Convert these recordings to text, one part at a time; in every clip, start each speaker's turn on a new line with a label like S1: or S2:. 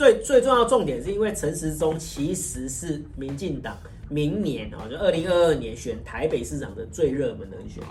S1: 最最重要的重点是因为陈时中其实是民进党明年啊，就二零二二年选台北市长的最热门人选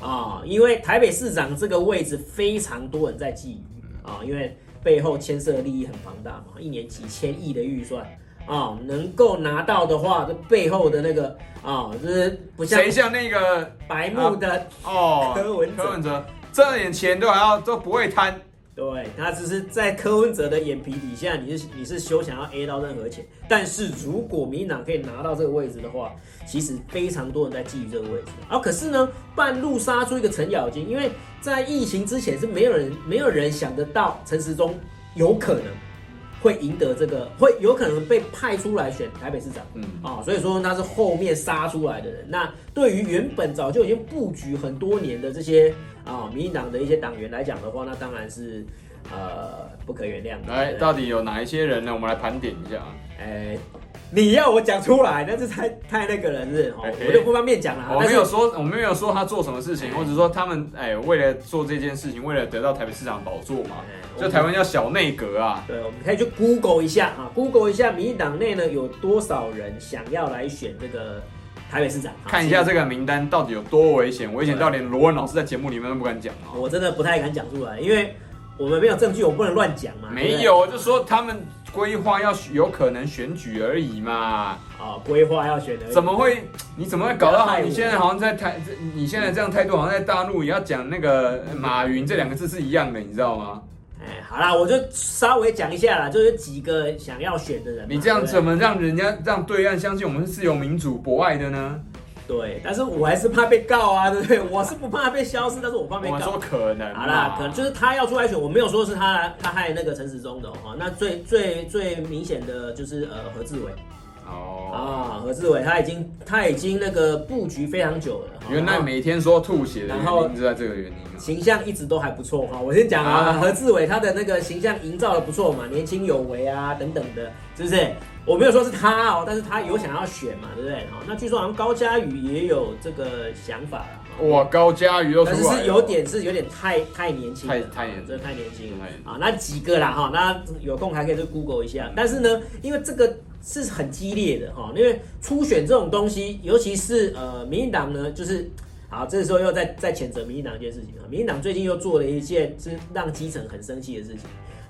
S1: 啊，因为台北市长这个位置非常多人在觊觎啊，因为背后牵涉的利益很庞大嘛，一年几千亿的预算。啊、哦，能够拿到的话，这背后的那个啊、哦，就是不像谁
S2: 像那个
S1: 白目的、啊、
S2: 哦，柯文柯文哲挣点钱都还要都不会贪，
S1: 对，他只是在柯文哲的眼皮底下，你是你是休想要 A 到任何钱。但是如果民进党可以拿到这个位置的话，其实非常多人在觊觎这个位置。啊，可是呢，半路杀出一个程咬金，因为在疫情之前是没有人没有人想得到陈时中有可能。会赢得这个，会有可能被派出来选台北市长，嗯啊、哦，所以说他是后面杀出来的人。那对于原本早就已经布局很多年的这些啊、哦，民进党的一些党员来讲的话，那当然是呃不可原谅的。
S2: 来，到底有哪一些人呢？我们来盘点一下。
S1: 哎。你要我讲出来，那是太太那个人是，我就不方便讲了。
S2: 我没有说，我没有说他做什么事情，或者说他们哎、欸，为了做这件事情，为了得到台北市长宝座嘛，就台湾叫小内阁啊。
S1: 对，我们可以去 Google 一下啊，Google 一下民进党内呢有多少人想要来选这个台北市长，
S2: 看一下这个名单到底有多危险，危险到连罗文老师在节目里面都不敢讲啊。
S1: 我真的不太敢讲出来，因为我们没有证据，我不能乱讲嘛。
S2: 没有，就说他们。规划要有可能选举而已嘛？啊、
S1: 哦，规划要选的，
S2: 怎么会？你怎么会搞到好？你现在好像在台，你现在这样态度，好像在大陆也要讲那个马云这两个字是一样的，你知道吗？
S1: 哎，好啦，我就稍微讲一下啦，就有几个想要选的人。
S2: 你这样怎么让人家让对岸相信我们是自由民主博爱的呢？
S1: 对，但是我还是怕被告啊，对不对？我是不怕被消失，但是我怕被告。
S2: 我说可能，
S1: 好啦，可能就是他要出来选，我没有说是他他害那个陈时中的哈。那最最最明显的就是呃何志伟。哦啊，何志伟他已经他已经那个布局非常久了。
S2: 原来每天说吐血的原因就在这个原因。
S1: 形象一直都还不错哈。我先讲啊，何志伟他的那个形象营造的不错嘛，年轻有为啊等等的，是不是？我没有说是他哦，但是他有想要选嘛，对不对？好，那据说好像高嘉宇也有这个想法了。
S2: 哇，高嘉宇又出
S1: 来是是有点是有点太太年轻，
S2: 太太年，
S1: 真的太年轻了。啊，那几个啦哈，那有空还可以去 Google 一下。但是呢，因为这个是很激烈的哈，因为初选这种东西，尤其是呃，民进党呢，就是好，这个时候又在在谴责民进党一件事情啊。民进党最近又做了一件是让基层很生气的事情。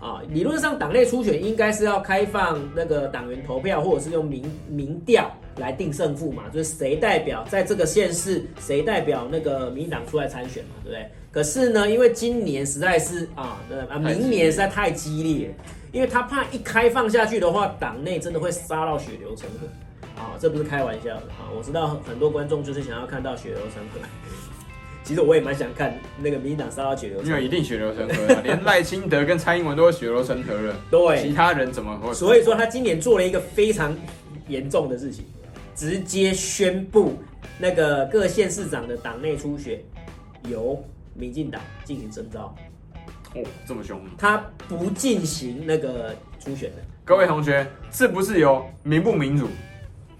S1: 啊，理论上党内初选应该是要开放那个党员投票，或者是用民民调来定胜负嘛，就是谁代表在这个县市，谁代表那个民进党出来参选嘛，对不对？可是呢，因为今年实在是啊，啊，明年实在太激烈，因为他怕一开放下去的话，党内真的会杀到血流成河啊，这不是开玩笑的啊！我知道很多观众就是想要看到血流成河。其实我也蛮想看那个民进党杀到血流成河，
S2: 因为一定血流成河，连赖清德跟蔡英文都会血流成河了。
S1: 对，
S2: 其他人怎么会？
S1: 所以说他今年做了一个非常严重的事情，直接宣布那个各县市长的党内初选由民进党进行征召。
S2: 哦，这么凶！
S1: 他不进行那个初选的。
S2: 各位同学，是不是有民不民主？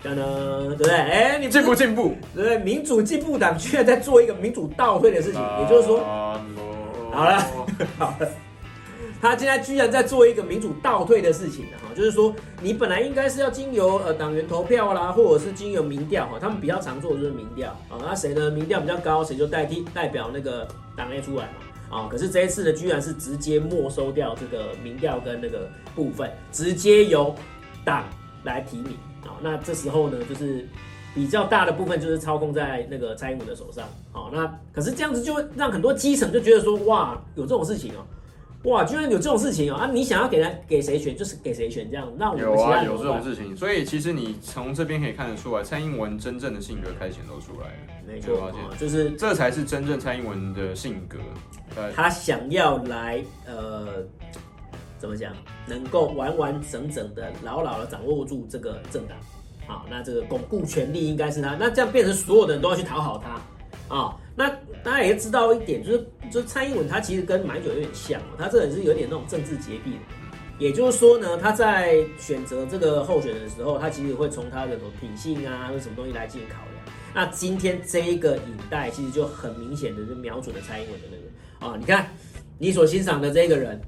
S1: 等等，对不对？哎、欸，你
S2: 进不进步，
S1: 对不对？民主进步党居然在做一个民主倒退的事情，也就是说，好了，好了，他现在居然在做一个民主倒退的事情哈，就是说，你本来应该是要经由呃党员投票啦，或者是经由民调哈，他们比较常做的就是民调啊，那谁呢？民调比较高，谁就代替代表那个党内出来嘛啊。可是这一次呢，居然是直接没收掉这个民调跟那个部分，直接由党来提名。啊，那这时候呢，就是比较大的部分就是操控在那个蔡英文的手上。好，那可是这样子就会让很多基层就觉得说，哇，有这种事情哦、哇，居然有这种事情哦、喔、啊！你想要给他给谁选，就是给谁选这样。那我有啊，
S2: 有这种事情。所以其实你从这边可以看得出来，蔡英文真正的性格开始显露出来了。
S1: 没错，就是
S2: 这才是真正蔡英文的性格。
S1: 他想要来呃。怎么讲？能够完完整整的、牢牢的掌握住这个政党，好，那这个巩固权力应该是他。那这样变成所有的人都要去讨好他啊。那大家也知道一点，就是就是蔡英文他其实跟马英九有点像哦，他这人是有点那种政治洁癖的。也就是说呢，他在选择这个候选人的时候，他其实会从他的什么品性啊，或什么东西来进行考量。那今天这一个影带其实就很明显的就瞄准了蔡英文的那个啊，你看。你所欣赏的这个人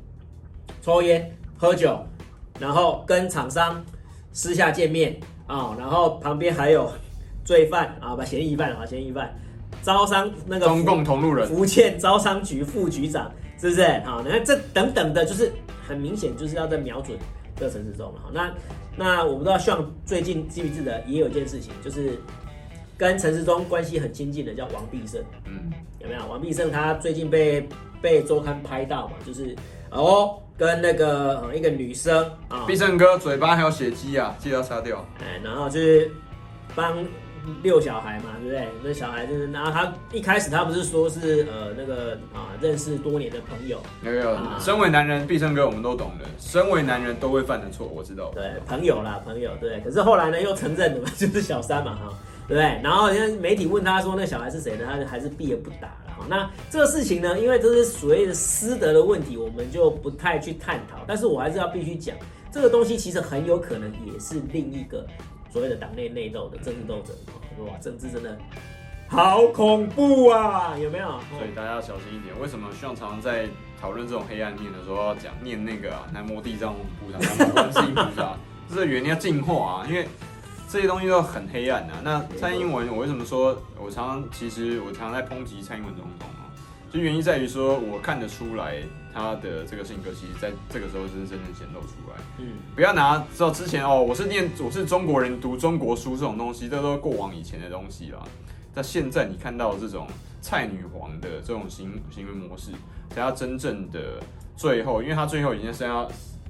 S1: 抽烟喝酒，然后跟厂商私下见面啊、然后旁边还有罪犯啊，把嫌疑犯啊，嫌疑犯，招商那个
S2: 中共同路人，
S1: 福建招商局副局长，是不是？好，你看这等等的，就是很明显就是要在瞄准这个陈时中那那我不知道，像最近记不记得也有一件事情，就是跟陈世忠关系很亲近的叫王必胜，嗯，有没有？王必胜他最近被被周刊拍到嘛，就是哦。跟那个、嗯、一个女生啊，
S2: 必胜哥嘴巴还有血迹啊，记得要杀掉。
S1: 哎，然后就是帮遛小孩嘛，对不对？那小孩就是，然后他一开始他不是说是呃那个啊认识多年的朋友，
S2: 没有，啊、身为男人，必胜哥我们都懂的，身为男人都会犯的错，我知道。
S1: 对，朋友啦，朋友，对。可是后来呢，又承认了嘛，就是小三嘛，哈，对不对？然后人家媒体问他说那小孩是谁呢？他还是避而不答。那这个事情呢，因为这是所谓的师德的问题，我们就不太去探讨。但是我还是要必须讲，这个东西其实很有可能也是另一个所谓的党内内斗的政治斗争。哇，政治真的好恐怖啊，有没有？
S2: 所以大家要小心一点。为什么需要常常在讨论这种黑暗面的时候要讲念那个啊？南摩地藏王菩萨，南无观世音菩萨，这是原因要净化啊，因为。这些东西都很黑暗啊。那蔡英文，我为什么说，我常常其实我常常在抨击蔡英文总统啊，就原因在于说，我看得出来他的这个性格，其实在这个时候是真正显露出来。嗯，不要拿知道之前哦，我是念我是中国人读中国书这种东西，这都是过往以前的东西啦。但现在你看到这种蔡女皇的这种行行为模式，才要真正的最后，因为他最后已经剩下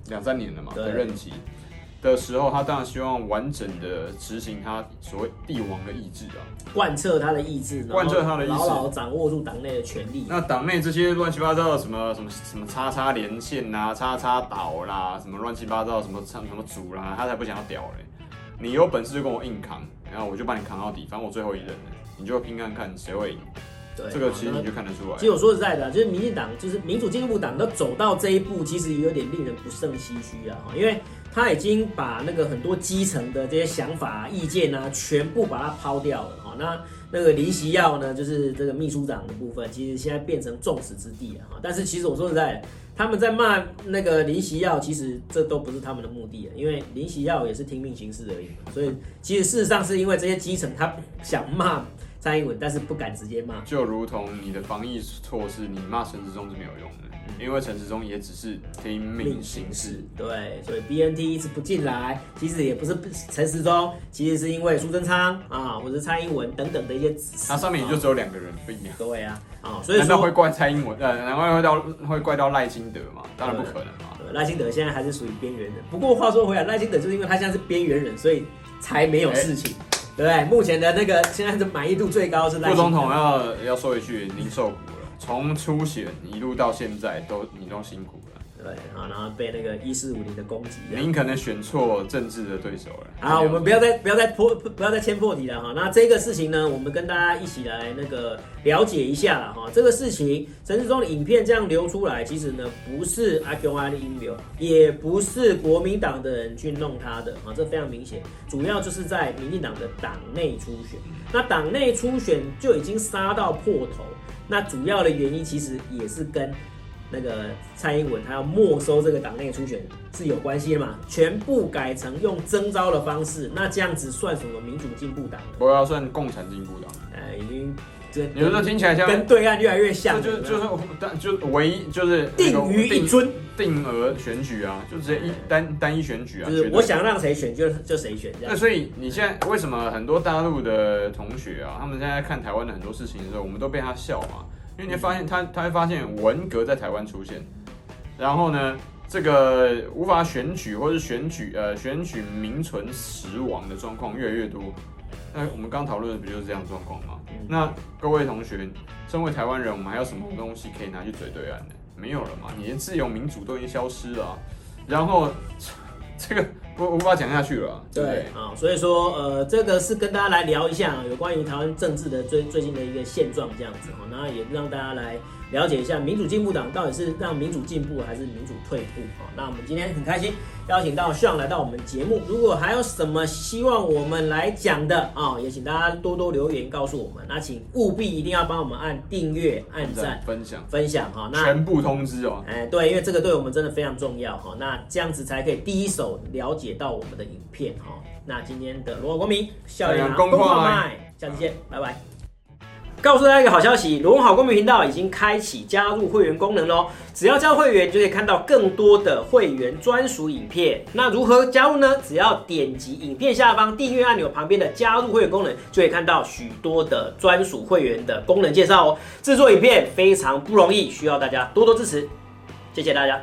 S2: 两三年了嘛的任期。的时候，他当然希望完整的执行他所谓帝王的意志啊，
S1: 贯彻他的意志，
S2: 贯彻他的意志，
S1: 牢牢掌握住党内的权力。
S2: 那党内这些乱七八糟的什么什么什么叉叉连线啊，叉叉岛啦，什么乱七八糟什么什么组啦，他才不想要屌嘞！你有本事就跟我硬扛，然后我就把你扛到底，反正我最后一任了，你就拼看看谁会赢。对，这个其实你就看得出来。
S1: 其实我说实在的，就是民进党，就是民主进步党，都走到这一步，其实有点令人不胜唏嘘啊，因为。他已经把那个很多基层的这些想法、啊、意见啊，全部把它抛掉了哈。那那个林夕耀呢，就是这个秘书长的部分，其实现在变成众矢之的了哈。但是其实我说实在，他们在骂那个林夕耀，其实这都不是他们的目的，因为林夕耀也是听命行事而已。所以其实事实上是因为这些基层他想骂蔡英文，但是不敢直接骂。
S2: 就如同你的防疫措施，你骂陈时中是没有用的。因为陈时中也只是听命行事，
S1: 对，所以 BNT 一直不进来，其实也不是陈时中，其实是因为苏贞昌啊，或者蔡英文等等的一些指示。
S2: 它上面也就只有两个人，不一样。
S1: 对啊，啊，所以说
S2: 难道会怪蔡英文？呃，难怪会到会怪到赖清德嘛？当然不可能嘛。
S1: 赖清德现在还是属于边缘人。不过话说回来，赖清德就是因为他现在是边缘人，所以才没有事情，欸、对不对？目前的那个现在的满意度最高是赖。
S2: 副总统要要说一句，您受苦。从初选一路到现在，都你都辛苦。
S1: 对啊，然后被那个一四五零的攻击，
S2: 您可能选错政治的对手了。
S1: 好，我们不要再不要再破不要再牵破题了哈。那这个事情呢，我们跟大家一起来那个了解一下了哈。这个事情陈世忠的影片这样流出来，其实呢不是阿 Q 阿的音流，也不是国民党的人去弄他的啊，这非常明显。主要就是在民进党的党内初选，那党内初选就已经杀到破头。那主要的原因其实也是跟那个蔡英文他要没收这个党内初选是有关系的嘛？全部改成用征召的方式，那这样子算什么民主进步党？
S2: 我要算共产进步党。
S1: 哎，已经这
S2: 你说听起来像
S1: 跟对岸越来越像，
S2: 就就是但就唯一就是
S1: 定于一尊
S2: 定额选举啊，就直接一单单一选举啊，
S1: 就是我想让谁选就就谁选这样。
S2: 那所以你现在为什么很多大陆的同学啊，他们现在看台湾的很多事情的时候，我们都被他笑嘛？因为你会发现他，他会发现文革在台湾出现，然后呢，这个无法选举或是选举呃选举名存实亡的状况越来越多。那我们刚讨论的不就是这样状况吗？那各位同学，身为台湾人，我们还有什么东西可以拿去嘴对岸的？没有了嘛？你连自由民主都已经消失了啊，然后。这个我无法讲下去了。对
S1: 啊，所以说呃，这个是跟大家来聊一下有关于台湾政治的最最近的一个现状这样子哈，然后也让大家来了解一下民主进步党到底是让民主进步还是民主退步。好，那我们今天很开心邀请到 Sean 来到我们节目。如果还有什么希望我们来讲的啊，也请大家多多留言告诉我们。那请务必一定要帮我们按订阅、按赞、
S2: 分享、
S1: 分享哈。那
S2: 全部通知哦。
S1: 哎，对，因为这个对我们真的非常重要哈。那这样子才可以第一手了解到我们的影片哈。那今天的罗网公民校园公话麦，下次见，拜拜。告诉大家一个好消息，罗文好公民频道已经开启加入会员功能喽！只要加入会员，就可以看到更多的会员专属影片。那如何加入呢？只要点击影片下方订阅按钮旁边的加入会员功能，就可以看到许多的专属会员的功能介绍哦。制作影片非常不容易，需要大家多多支持，谢谢大家。